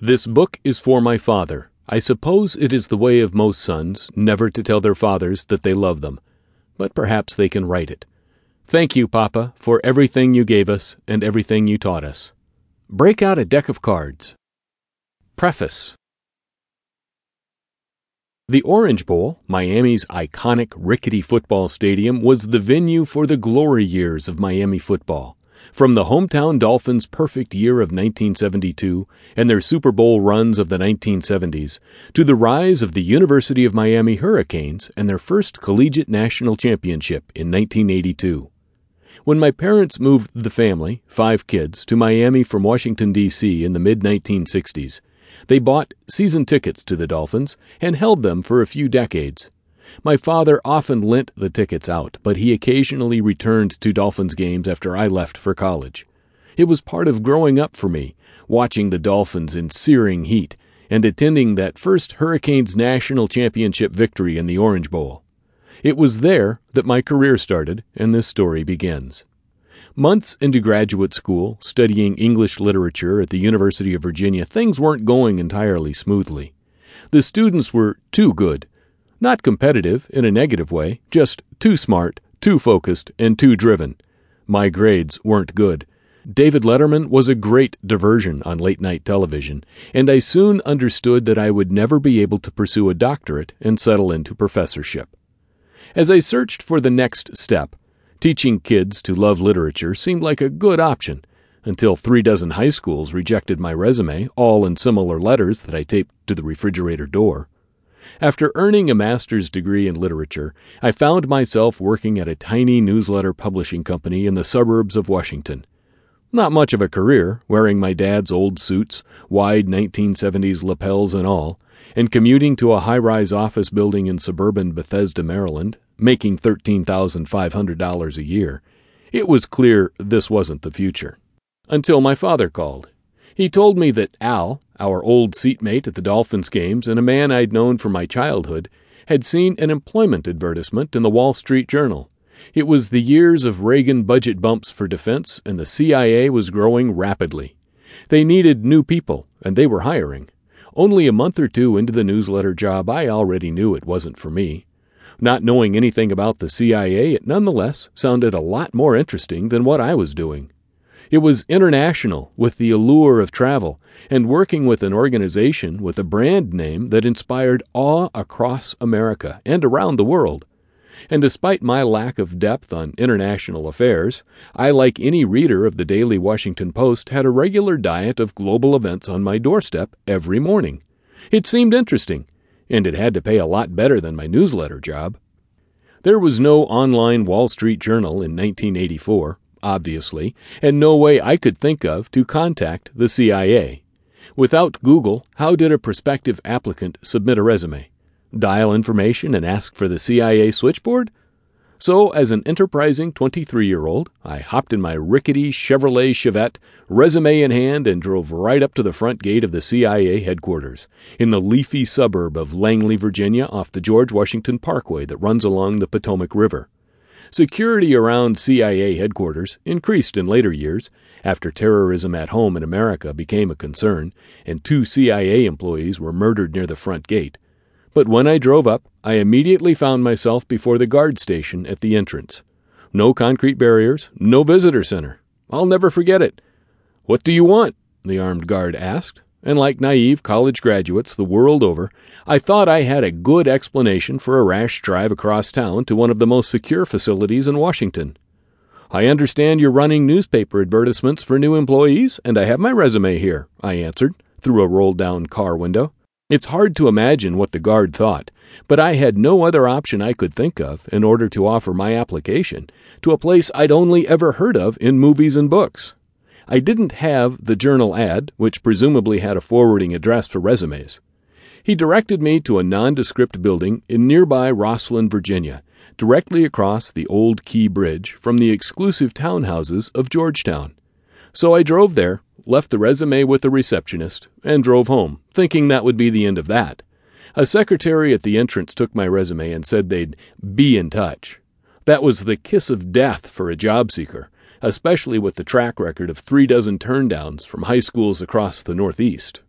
This book is for my father. I suppose it is the way of most sons never to tell their fathers that they love them, but perhaps they can write it. Thank you, Papa, for everything you gave us and everything you taught us. Break out a deck of cards. Preface The Orange Bowl, Miami's iconic rickety football stadium, was the venue for the glory years of Miami football. From the hometown Dolphins' perfect year of 1972 and their Super Bowl runs of the 1970s, to the rise of the University of Miami Hurricanes and their first collegiate national championship in 1982. When my parents moved the family, five kids, to Miami from Washington, D.C. in the mid 1960s, they bought season tickets to the Dolphins and held them for a few decades. My father often lent the tickets out, but he occasionally returned to Dolphins games after I left for college. It was part of growing up for me, watching the Dolphins in searing heat and attending that first Hurricanes national championship victory in the Orange Bowl. It was there that my career started, and this story begins. Months into graduate school, studying English literature at the University of Virginia, things weren't going entirely smoothly. The students were too good. Not competitive in a negative way, just too smart, too focused, and too driven. My grades weren't good. David Letterman was a great diversion on late night television, and I soon understood that I would never be able to pursue a doctorate and settle into professorship. As I searched for the next step, teaching kids to love literature seemed like a good option until three dozen high schools rejected my resume, all in similar letters that I taped to the refrigerator door. After earning a master's degree in literature, I found myself working at a tiny newsletter publishing company in the suburbs of Washington. Not much of a career, wearing my dad's old suits, wide 1970s lapels and all, and commuting to a high rise office building in suburban Bethesda, Maryland, making $13,500 a year, it was clear this wasn't the future. Until my father called. He told me that Al, our old seatmate at the Dolphins games and a man I'd known from my childhood, had seen an employment advertisement in the Wall Street Journal. It was the years of Reagan budget bumps for defense, and the CIA was growing rapidly. They needed new people, and they were hiring. Only a month or two into the newsletter job, I already knew it wasn't for me. Not knowing anything about the CIA, it nonetheless sounded a lot more interesting than what I was doing. It was international, with the allure of travel, and working with an organization with a brand name that inspired awe across America and around the world. And despite my lack of depth on international affairs, I, like any reader of the daily Washington Post, had a regular diet of global events on my doorstep every morning. It seemed interesting, and it had to pay a lot better than my newsletter job. There was no online Wall Street Journal in 1984, obviously, and no way I could think of to contact the CIA. Without Google, how did a prospective applicant submit a resume? Dial information and ask for the CIA switchboard? So, as an enterprising 23 year old, I hopped in my rickety Chevrolet Chevette, resume in hand, and drove right up to the front gate of the CIA headquarters, in the leafy suburb of Langley, Virginia, off the George Washington Parkway that runs along the Potomac River. Security around CIA headquarters increased in later years after terrorism at home in America became a concern, and two CIA employees were murdered near the front gate. But when I drove up, I immediately found myself before the guard station at the entrance. No concrete barriers, no visitor center. I'll never forget it. What do you want? the armed guard asked, and like naive college graduates the world over, I thought I had a good explanation for a rash drive across town to one of the most secure facilities in Washington. I understand you're running newspaper advertisements for new employees, and I have my resume here, I answered, through a roll down car window. It's hard to imagine what the guard thought, but I had no other option I could think of in order to offer my application to a place I'd only ever heard of in movies and books. I didn't have the journal ad, which presumably had a forwarding address for resumes. He directed me to a nondescript building in nearby Rosslyn, Virginia, directly across the old Key Bridge from the exclusive townhouses of Georgetown. So I drove there left the resume with the receptionist, and drove home, thinking that would be the end of that. A secretary at the entrance took my resume and said they'd be in touch. That was the kiss of death for a job seeker, especially with the track record of three dozen turndowns from high schools across the Northeast.